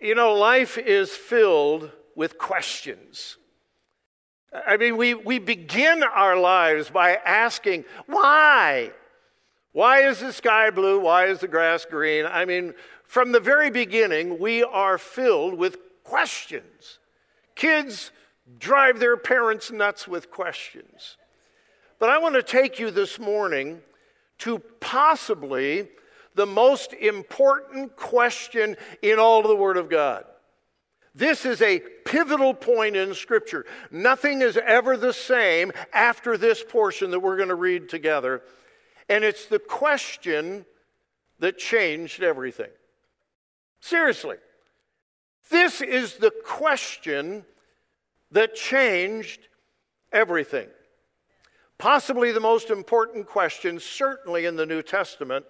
You know, life is filled with questions. I mean, we, we begin our lives by asking, why? Why is the sky blue? Why is the grass green? I mean, from the very beginning, we are filled with questions. Kids drive their parents nuts with questions. But I want to take you this morning to possibly the most important question in all of the Word of God. This is a pivotal point in Scripture. Nothing is ever the same after this portion that we're going to read together. And it's the question that changed everything. Seriously. This is the question that changed everything. Possibly the most important question, certainly in the New Testament,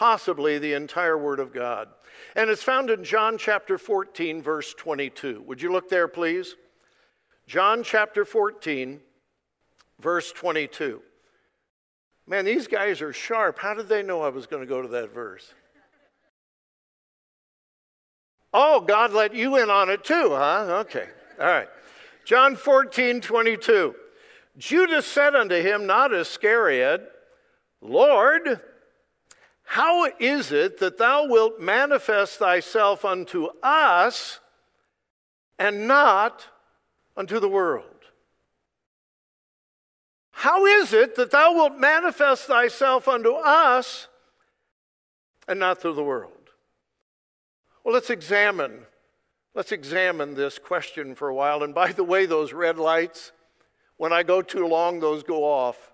possibly the entire Word of God. And it's found in John chapter 14, verse 22. Would you look there, please? John chapter 14, verse 22. Man, these guys are sharp. How did they know I was going to go to that verse? Oh, God let you in on it too, huh? Okay. All right. John 14, 22. Judas said unto him, not Iscariot, Lord, how is it that thou wilt manifest thyself unto us and not unto the world? How is it that thou wilt manifest thyself unto us and not to the world? Well, let's examine. Let's examine this question for a while. And by the way, those red lights, when I go too long, those go off.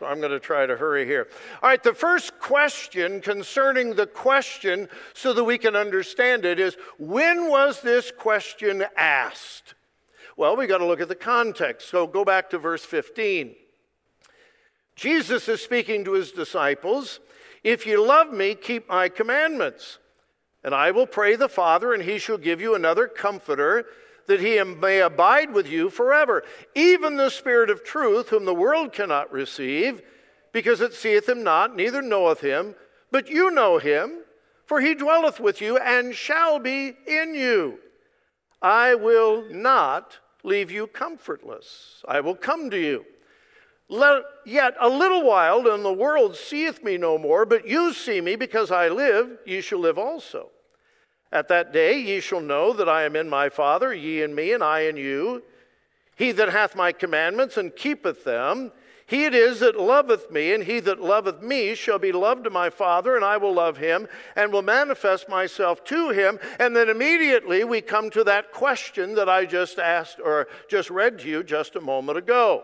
So I'm going to try to hurry here. All right, the first question concerning the question, so that we can understand it, is when was this question asked? Well, we got to look at the context. So go back to verse 15. Jesus is speaking to his disciples If you love me, keep my commandments. And I will pray the Father, and he shall give you another comforter that he may abide with you forever, even the Spirit of truth, whom the world cannot receive, because it seeth him not, neither knoweth him, but you know him, for he dwelleth with you and shall be in you. I will not leave you comfortless. I will come to you. Let, yet a little while, and the world seeth me no more, but you see me, because I live, ye shall live also. At that day ye shall know that I am in my Father, ye in me, and I in you. He that hath my commandments and keepeth them, he it is that loveth me, and he that loveth me shall be loved of my Father, and I will love him, and will manifest myself to him. And then immediately we come to that question that I just asked or just read to you just a moment ago.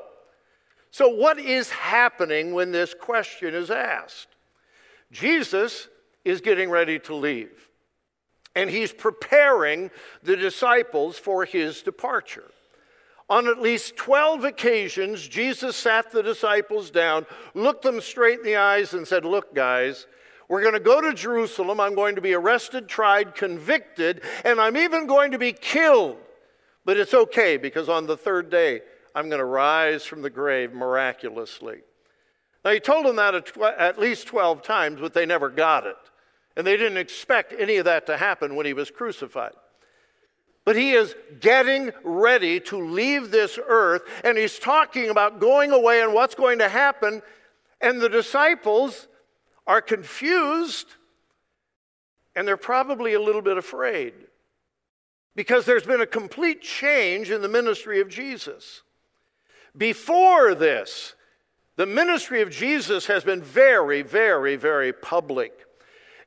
So, what is happening when this question is asked? Jesus is getting ready to leave and he's preparing the disciples for his departure. On at least 12 occasions, Jesus sat the disciples down, looked them straight in the eyes, and said, Look, guys, we're going to go to Jerusalem. I'm going to be arrested, tried, convicted, and I'm even going to be killed. But it's okay because on the third day, I'm going to rise from the grave miraculously. Now, he told them that at least 12 times, but they never got it. And they didn't expect any of that to happen when he was crucified. But he is getting ready to leave this earth, and he's talking about going away and what's going to happen. And the disciples are confused, and they're probably a little bit afraid because there's been a complete change in the ministry of Jesus. Before this, the ministry of Jesus has been very, very, very public.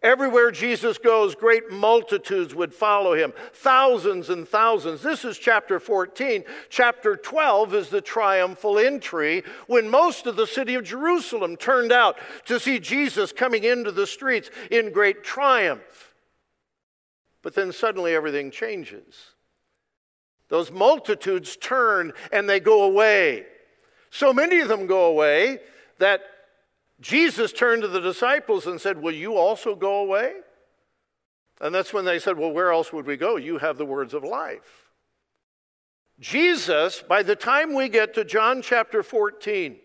Everywhere Jesus goes, great multitudes would follow him, thousands and thousands. This is chapter 14. Chapter 12 is the triumphal entry when most of the city of Jerusalem turned out to see Jesus coming into the streets in great triumph. But then suddenly everything changes. Those multitudes turn and they go away. So many of them go away that Jesus turned to the disciples and said, Will you also go away? And that's when they said, Well, where else would we go? You have the words of life. Jesus, by the time we get to John chapter 14,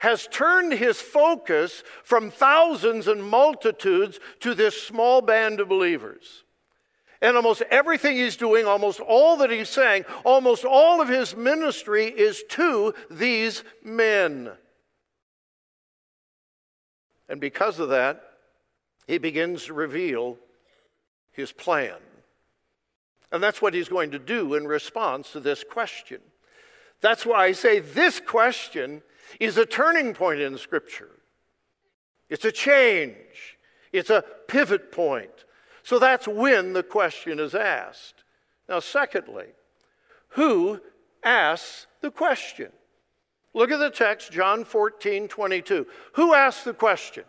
has turned his focus from thousands and multitudes to this small band of believers. And almost everything he's doing, almost all that he's saying, almost all of his ministry is to these men. And because of that, he begins to reveal his plan. And that's what he's going to do in response to this question. That's why I say this question is a turning point in Scripture. It's a change, it's a pivot point. So that's when the question is asked. Now, secondly, who asks the question? Look at the text, John 14, 22. Who asked the question?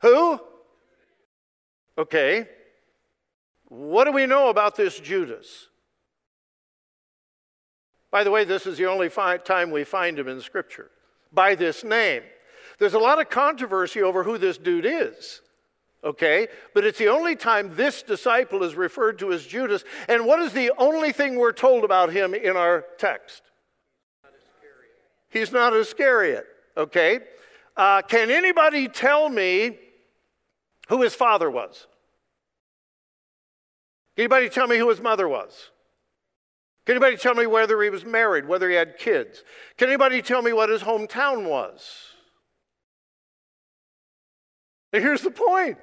Who? Okay. What do we know about this Judas? By the way, this is the only fi- time we find him in Scripture by this name. There's a lot of controversy over who this dude is, okay? But it's the only time this disciple is referred to as Judas. And what is the only thing we're told about him in our text? He's not Iscariot, okay? Uh, can anybody tell me who his father was? Can anybody tell me who his mother was? Can anybody tell me whether he was married, whether he had kids? Can anybody tell me what his hometown was? And here's the point.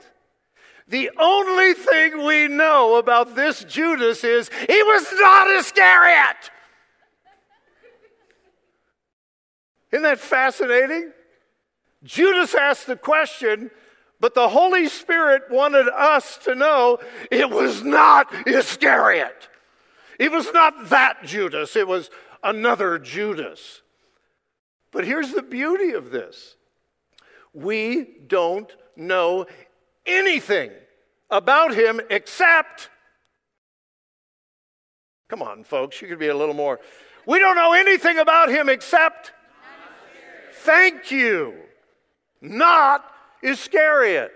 The only thing we know about this Judas is he was not Iscariot. Isn't that fascinating? Judas asked the question, but the Holy Spirit wanted us to know it was not Iscariot. It was not that Judas, it was another Judas. But here's the beauty of this we don't know anything about him except, come on, folks, you could be a little more. We don't know anything about him except, thank you, not Iscariot.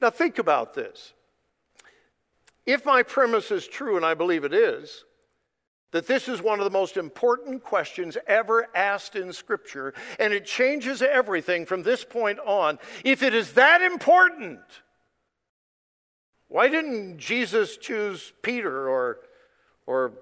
Now, think about this. If my premise is true, and I believe it is, that this is one of the most important questions ever asked in Scripture, and it changes everything from this point on. If it is that important, why didn't Jesus choose Peter or, or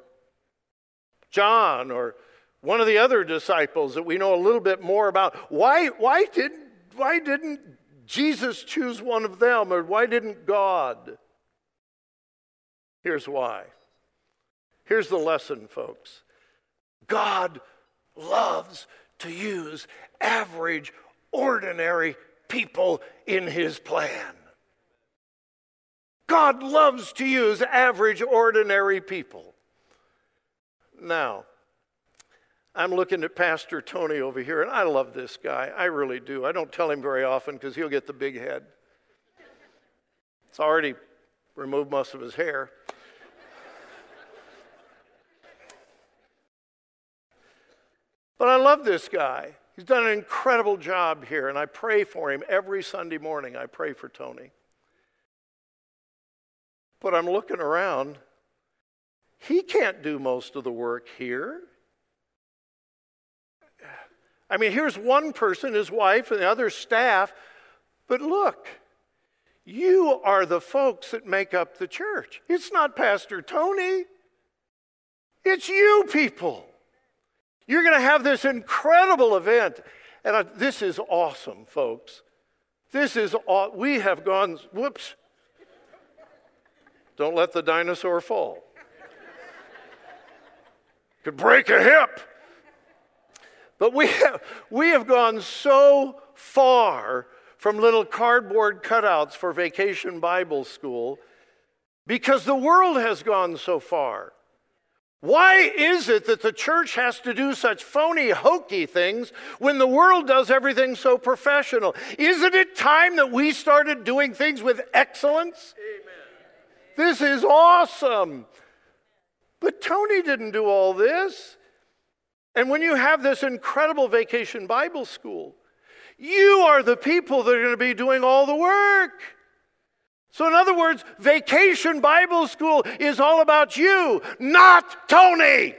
John or one of the other disciples that we know a little bit more about? Why, why, did, why didn't Jesus choose one of them, or why didn't God? Here's why. Here's the lesson, folks God loves to use average, ordinary people in his plan. God loves to use average, ordinary people. Now, I'm looking at Pastor Tony over here, and I love this guy. I really do. I don't tell him very often because he'll get the big head. It's already removed most of his hair. But I love this guy. He's done an incredible job here, and I pray for him every Sunday morning. I pray for Tony. But I'm looking around. He can't do most of the work here. I mean, here's one person, his wife, and the other staff. But look, you are the folks that make up the church. It's not Pastor Tony, it's you people. You're going to have this incredible event. And I, this is awesome, folks. This is, aw- we have gone, whoops. Don't let the dinosaur fall. Could break a hip. But we have, we have gone so far from little cardboard cutouts for vacation Bible school because the world has gone so far. Why is it that the church has to do such phony, hokey things when the world does everything so professional? Isn't it time that we started doing things with excellence? Amen. This is awesome. But Tony didn't do all this. And when you have this incredible vacation Bible school, you are the people that are going to be doing all the work. So, in other words, vacation Bible school is all about you, not Tony.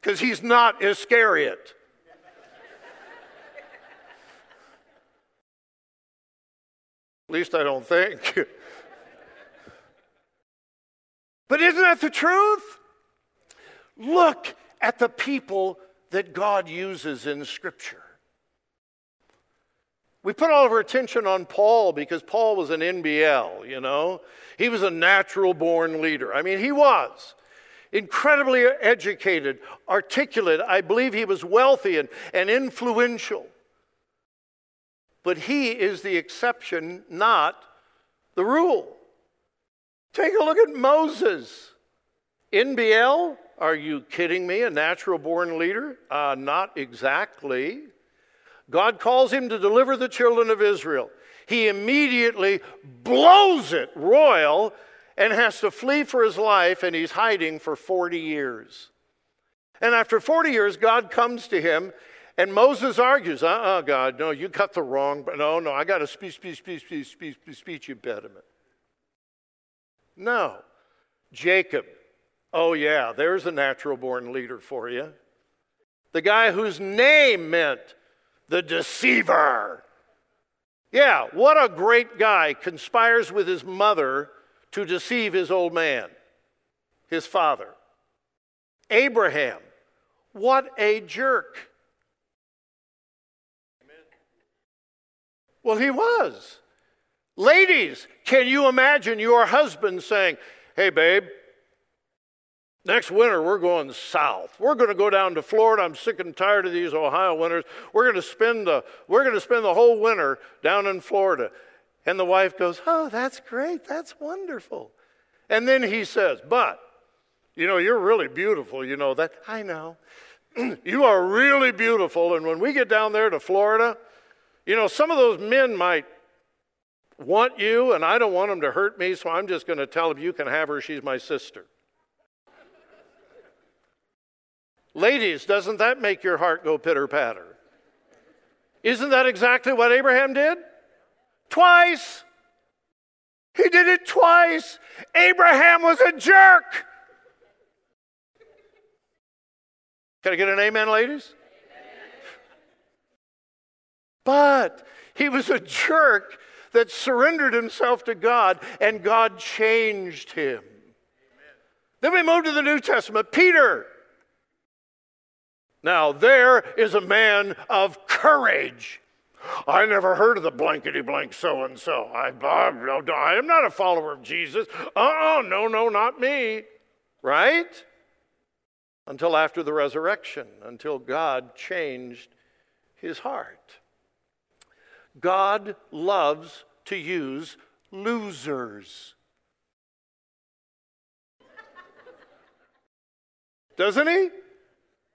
Because he's not Iscariot. At least I don't think. but isn't that the truth? Look at the people that God uses in Scripture. We put all of our attention on Paul because Paul was an NBL, you know. He was a natural born leader. I mean, he was incredibly educated, articulate. I believe he was wealthy and, and influential. But he is the exception, not the rule. Take a look at Moses. NBL, are you kidding me? A natural born leader? Uh, not exactly. God calls him to deliver the children of Israel. He immediately blows it royal and has to flee for his life, and he's hiding for 40 years. And after 40 years, God comes to him, and Moses argues, uh uh-uh, uh God, no, you got the wrong, no, no, I got a speech, speech, speech, speech, speech, speech impediment. No. Jacob, oh, yeah, there's a natural born leader for you. The guy whose name meant the deceiver. Yeah, what a great guy conspires with his mother to deceive his old man, his father. Abraham, what a jerk. Well, he was. Ladies, can you imagine your husband saying, Hey, babe, Next winter, we're going south. We're going to go down to Florida. I'm sick and tired of these Ohio winters. We're going to spend the, we're going to spend the whole winter down in Florida. And the wife goes, Oh, that's great. That's wonderful. And then he says, But, you know, you're really beautiful. You know that? I know. you are really beautiful. And when we get down there to Florida, you know, some of those men might want you, and I don't want them to hurt me, so I'm just going to tell them you can have her. She's my sister. Ladies, doesn't that make your heart go pitter patter? Isn't that exactly what Abraham did? Twice. He did it twice. Abraham was a jerk. Can I get an amen, ladies? But he was a jerk that surrendered himself to God, and God changed him. Amen. Then we move to the New Testament. Peter. Now, there is a man of courage. I never heard of the blankety blank so and so. I am not a follower of Jesus. Uh oh, no, no, not me. Right? Until after the resurrection, until God changed his heart. God loves to use losers. Doesn't he?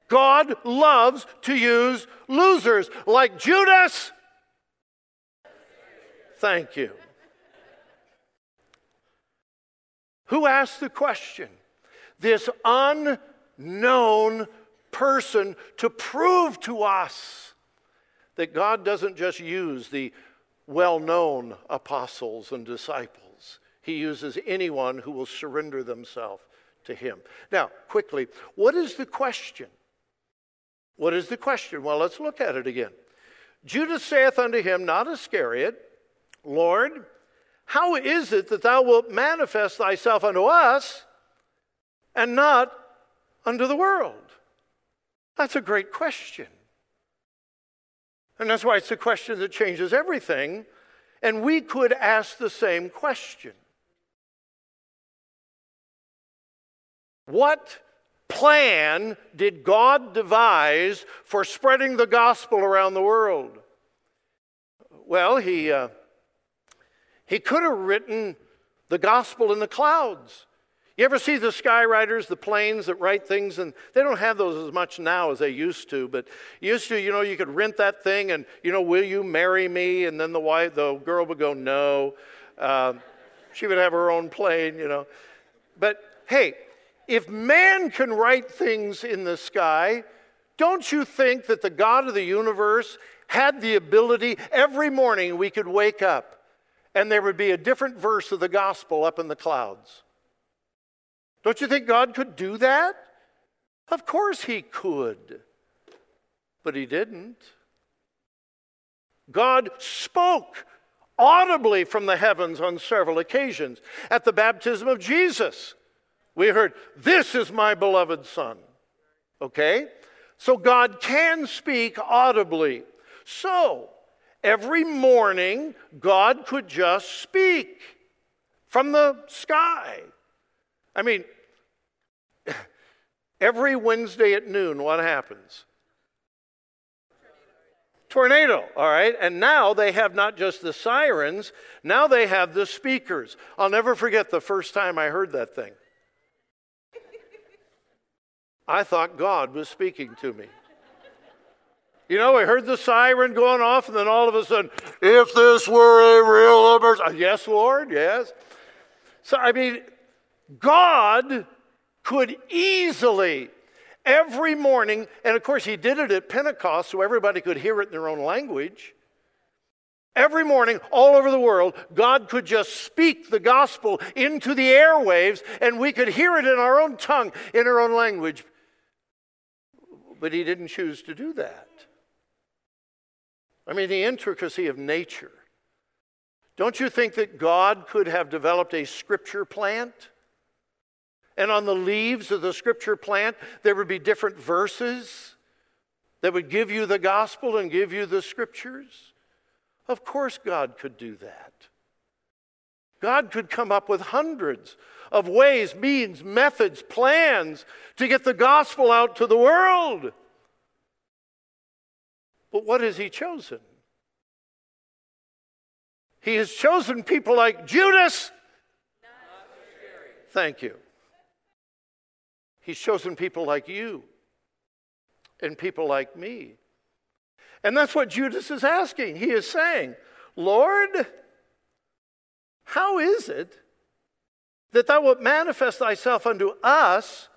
God loves to use losers like Judas. Thank you. Who asked the question? This unknown person to prove to us that God doesn't just use the well known apostles and disciples, He uses anyone who will surrender themselves to Him. Now, quickly, what is the question? What is the question? Well, let's look at it again. Judas saith unto him, not Iscariot, Lord, how is it that thou wilt manifest thyself unto us and not unto the world? That's a great question. And that's why it's a question that changes everything. And we could ask the same question What plan did God devise for spreading the gospel around the world? Well, he, uh, he could have written the gospel in the clouds. You ever see the skywriters, the planes that write things, and they don't have those as much now as they used to. But used to, you know, you could rent that thing, and you know, will you marry me? And then the wife, the girl would go, no. Uh, she would have her own plane, you know. But hey, if man can write things in the sky, don't you think that the God of the universe had the ability every morning we could wake up and there would be a different verse of the gospel up in the clouds? Don't you think God could do that? Of course he could, but he didn't. God spoke audibly from the heavens on several occasions. At the baptism of Jesus, we heard, This is my beloved Son. Okay? So God can speak audibly. So, every morning, God could just speak from the sky. I mean, every Wednesday at noon, what happens? Tornado, all right? And now they have not just the sirens, now they have the speakers. I'll never forget the first time I heard that thing. I thought God was speaking to me. You know, I heard the siren going off, and then all of a sudden, if this were a real emergency, uh, yes, Lord, yes. So, I mean, God could easily, every morning, and of course, He did it at Pentecost so everybody could hear it in their own language. Every morning, all over the world, God could just speak the gospel into the airwaves, and we could hear it in our own tongue, in our own language. But He didn't choose to do that. I mean, the intricacy of nature. Don't you think that God could have developed a scripture plant? And on the leaves of the scripture plant, there would be different verses that would give you the gospel and give you the scriptures? Of course, God could do that. God could come up with hundreds of ways, means, methods, plans to get the gospel out to the world. But what has he chosen? He has chosen people like Judas. Thank you. He's chosen people like you and people like me. And that's what Judas is asking. He is saying, Lord, how is it that thou wilt manifest thyself unto us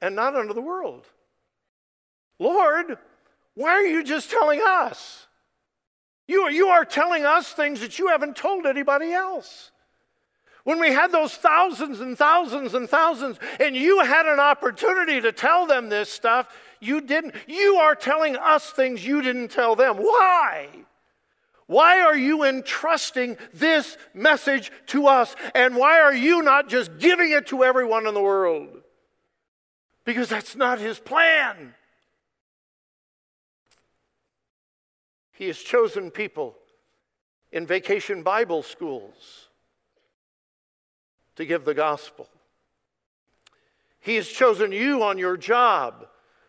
and not unto the world? Lord, why are you just telling us? You, you are telling us things that you haven't told anybody else. When we had those thousands and thousands and thousands, and you had an opportunity to tell them this stuff, you didn't. You are telling us things you didn't tell them. Why? Why are you entrusting this message to us? And why are you not just giving it to everyone in the world? Because that's not his plan. He has chosen people in vacation Bible schools to give the gospel. He has chosen you on your job,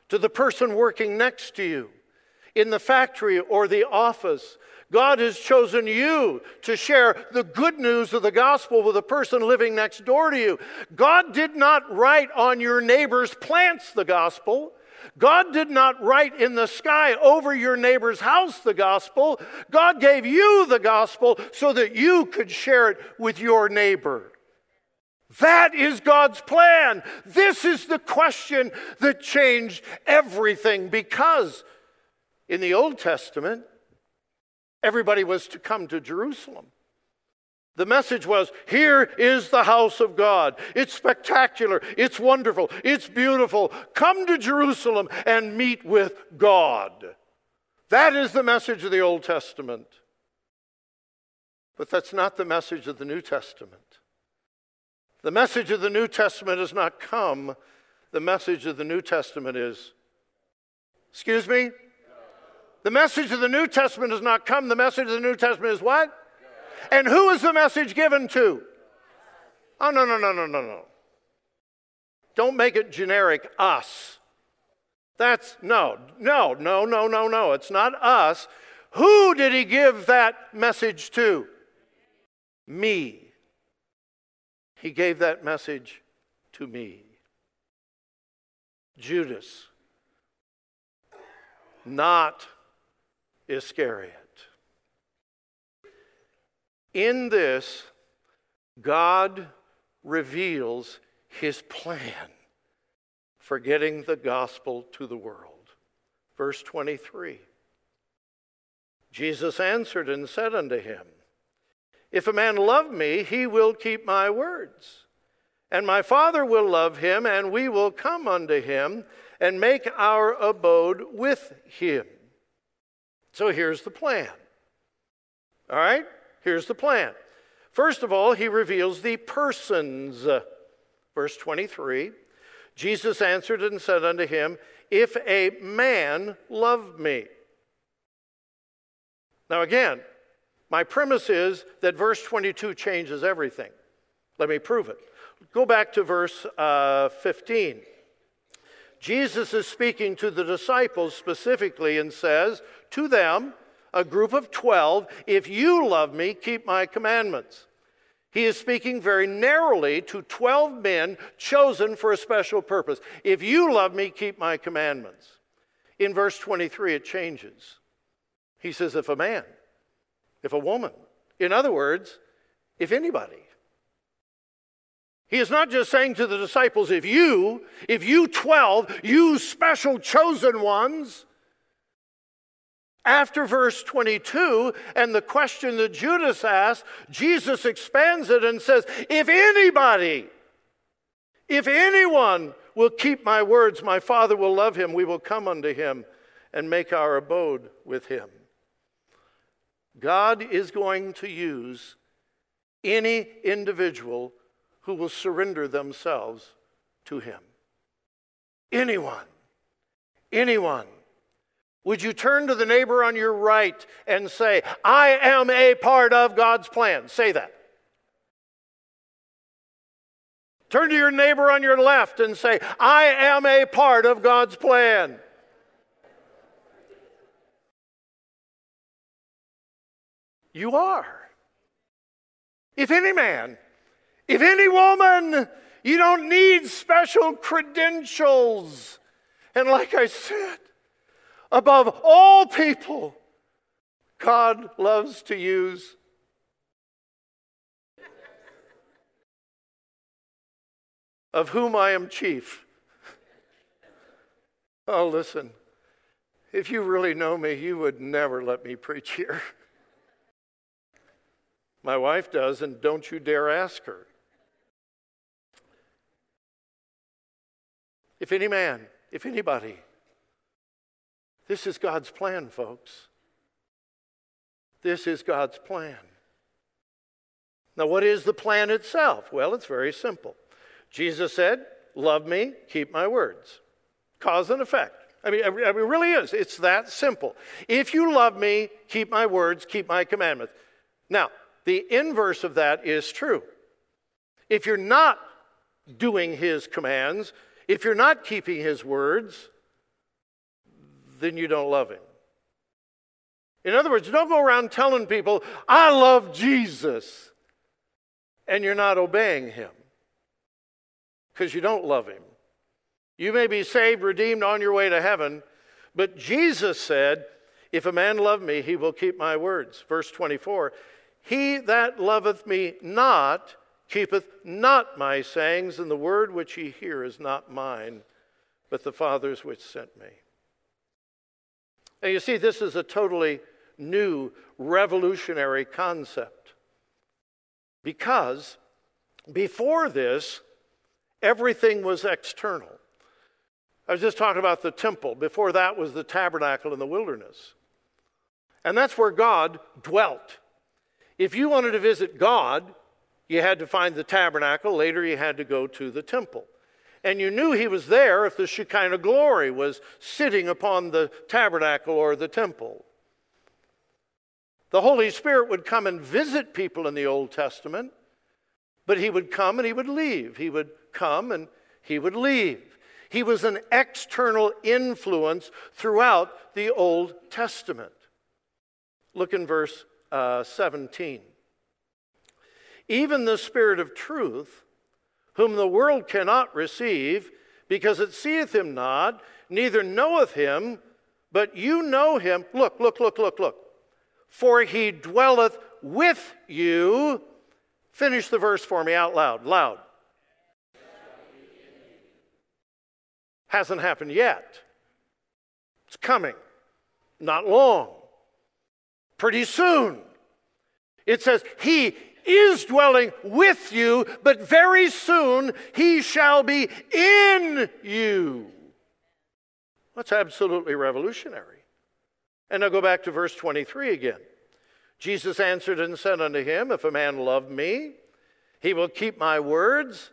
to the person working next to you, in the factory or the office. God has chosen you to share the good news of the gospel with the person living next door to you. God did not write on your neighbor's plants the gospel. God did not write in the sky over your neighbor's house the gospel. God gave you the gospel so that you could share it with your neighbor. That is God's plan. This is the question that changed everything because in the Old Testament, everybody was to come to Jerusalem. The message was here is the house of God. It's spectacular. It's wonderful. It's beautiful. Come to Jerusalem and meet with God. That is the message of the Old Testament. But that's not the message of the New Testament. The message of the New Testament has not come. The message of the New Testament is, excuse me? The message of the New Testament has not come. The message of the New Testament is what? And who is the message given to? Oh, no, no, no, no, no, no. Don't make it generic, us. That's no, no, no, no, no, no. It's not us. Who did he give that message to? Me. He gave that message to me. Judas, not Iscariot. In this, God reveals his plan for getting the gospel to the world. Verse 23 Jesus answered and said unto him, If a man love me, he will keep my words. And my Father will love him, and we will come unto him and make our abode with him. So here's the plan All right? Here's the plan. First of all, he reveals the persons. Verse 23 Jesus answered and said unto him, If a man love me. Now, again, my premise is that verse 22 changes everything. Let me prove it. Go back to verse uh, 15. Jesus is speaking to the disciples specifically and says to them, a group of 12, if you love me, keep my commandments. He is speaking very narrowly to 12 men chosen for a special purpose. If you love me, keep my commandments. In verse 23, it changes. He says, if a man, if a woman, in other words, if anybody. He is not just saying to the disciples, if you, if you 12, you special chosen ones, after verse 22 and the question that Judas asked, Jesus expands it and says, If anybody, if anyone will keep my words, my Father will love him. We will come unto him and make our abode with him. God is going to use any individual who will surrender themselves to him. Anyone. Anyone. Would you turn to the neighbor on your right and say, I am a part of God's plan? Say that. Turn to your neighbor on your left and say, I am a part of God's plan. You are. If any man, if any woman, you don't need special credentials. And like I said, above all people, God loves to use. Of whom I am chief. Oh, listen, if you really know me, you would never let me preach here. My wife does, and don't you dare ask her. If any man, if anybody, this is God's plan, folks. This is God's plan. Now, what is the plan itself? Well, it's very simple. Jesus said, Love me, keep my words. Cause and effect. I mean, it really is. It's that simple. If you love me, keep my words, keep my commandments. Now, the inverse of that is true. If you're not doing his commands, if you're not keeping his words, then you don't love him. In other words, don't go around telling people, I love Jesus, and you're not obeying him because you don't love him. You may be saved, redeemed, on your way to heaven, but Jesus said, If a man love me, he will keep my words. Verse 24 He that loveth me not keepeth not my sayings, and the word which ye hear is not mine, but the Father's which sent me. And you see, this is a totally new, revolutionary concept. Because before this, everything was external. I was just talking about the temple. Before that was the tabernacle in the wilderness. And that's where God dwelt. If you wanted to visit God, you had to find the tabernacle. Later, you had to go to the temple and you knew he was there if the Shekinah glory was sitting upon the tabernacle or the temple. The Holy Spirit would come and visit people in the Old Testament, but he would come and he would leave. He would come and he would leave. He was an external influence throughout the Old Testament. Look in verse uh, 17. Even the Spirit of truth whom the world cannot receive, because it seeth him not, neither knoweth him, but you know him. Look, look, look, look, look. For he dwelleth with you. Finish the verse for me out loud, loud. Hasn't happened yet. It's coming. Not long. Pretty soon. It says, He is dwelling with you, but very soon he shall be in you. That's absolutely revolutionary. And now go back to verse 23 again. Jesus answered and said unto him, If a man love me, he will keep my words,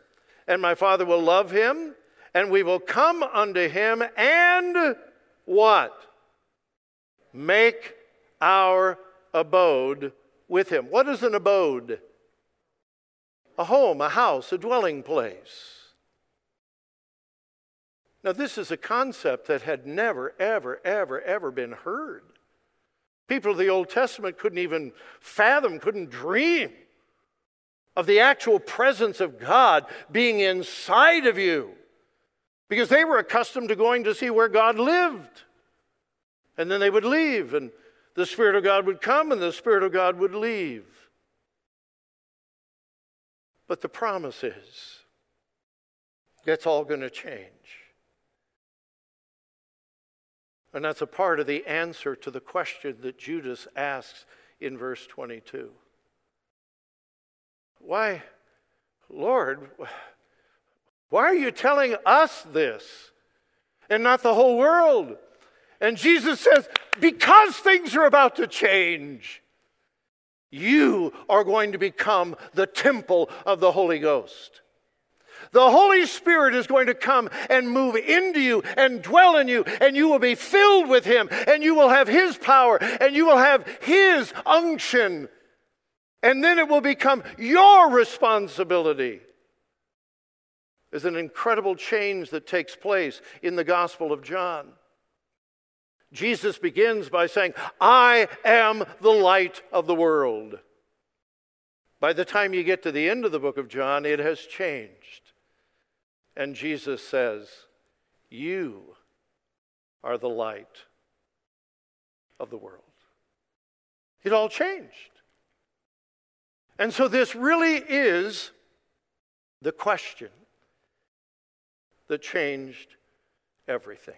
and my Father will love him, and we will come unto him and what? Make our abode with him. What is an abode? A home, a house, a dwelling place. Now, this is a concept that had never, ever, ever, ever been heard. People of the Old Testament couldn't even fathom, couldn't dream of the actual presence of God being inside of you because they were accustomed to going to see where God lived. And then they would leave, and the Spirit of God would come, and the Spirit of God would leave. But the promise is that's all going to change. And that's a part of the answer to the question that Judas asks in verse 22. Why, Lord, why are you telling us this and not the whole world? And Jesus says, Because things are about to change, you are going to become the temple of the Holy Ghost. The Holy Spirit is going to come and move into you and dwell in you, and you will be filled with Him, and you will have His power, and you will have His unction. And then it will become your responsibility. There's an incredible change that takes place in the Gospel of John. Jesus begins by saying, I am the light of the world. By the time you get to the end of the book of John, it has changed. And Jesus says, You are the light of the world. It all changed. And so, this really is the question that changed everything.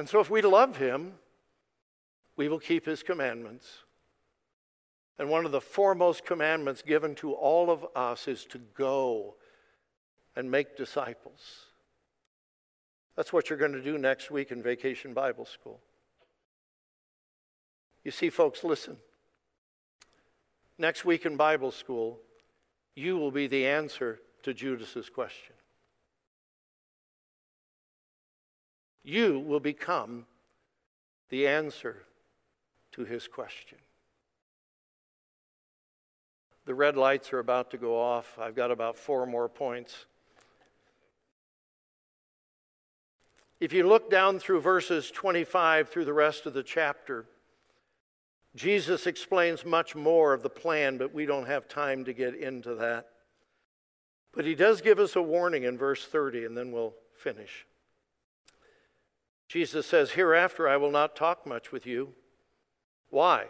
And so, if we love Him, we will keep His commandments. And one of the foremost commandments given to all of us is to go and make disciples. That's what you're going to do next week in Vacation Bible School. You see, folks, listen. Next week in Bible school, you will be the answer to Judas's question. You will become the answer to his question. The red lights are about to go off. I've got about four more points. If you look down through verses 25 through the rest of the chapter, Jesus explains much more of the plan, but we don't have time to get into that. But he does give us a warning in verse 30, and then we'll finish. Jesus says, Hereafter I will not talk much with you. Why?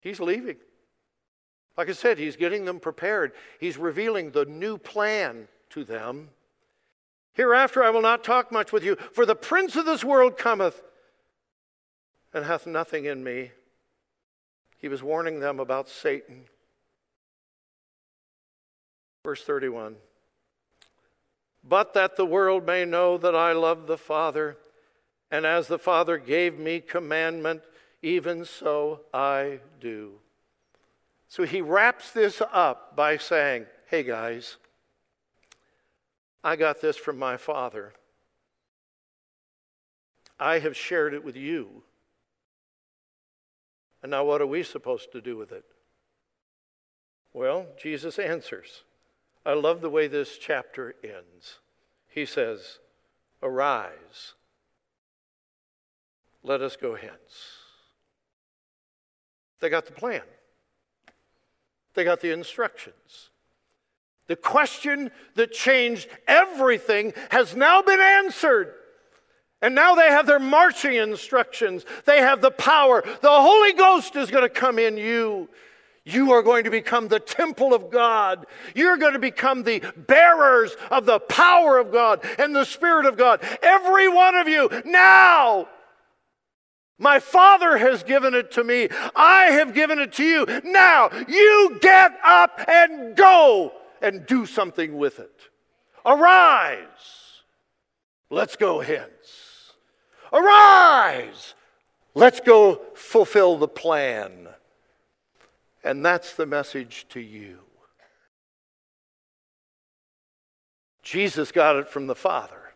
He's leaving. Like I said, he's getting them prepared. He's revealing the new plan to them. Hereafter I will not talk much with you, for the prince of this world cometh and hath nothing in me. He was warning them about Satan. Verse 31 But that the world may know that I love the Father, and as the Father gave me commandment, even so I do. So he wraps this up by saying, Hey guys, I got this from my Father. I have shared it with you. And now, what are we supposed to do with it? Well, Jesus answers. I love the way this chapter ends. He says, Arise, let us go hence. They got the plan, they got the instructions. The question that changed everything has now been answered. And now they have their marching instructions. They have the power. The Holy Ghost is going to come in you. You are going to become the temple of God. You're going to become the bearers of the power of God and the Spirit of God. Every one of you now. My Father has given it to me. I have given it to you. Now, you get up and go and do something with it. Arise. Let's go hence. Arise! Let's go fulfill the plan. And that's the message to you. Jesus got it from the Father.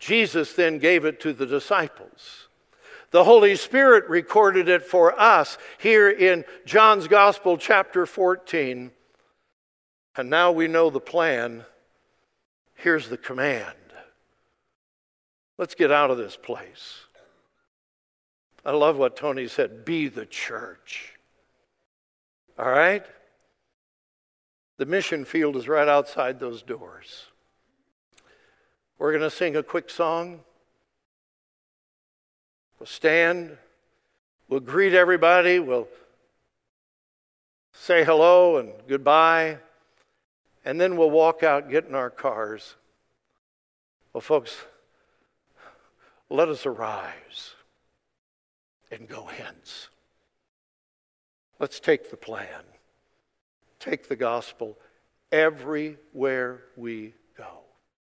Jesus then gave it to the disciples. The Holy Spirit recorded it for us here in John's Gospel, chapter 14. And now we know the plan. Here's the command let's get out of this place. I love what Tony said be the church. All right? The mission field is right outside those doors. We're going to sing a quick song. We'll stand. We'll greet everybody. We'll say hello and goodbye. And then we'll walk out, get in our cars. Well, folks, let us arise and go hence. Let's take the plan, take the gospel everywhere we.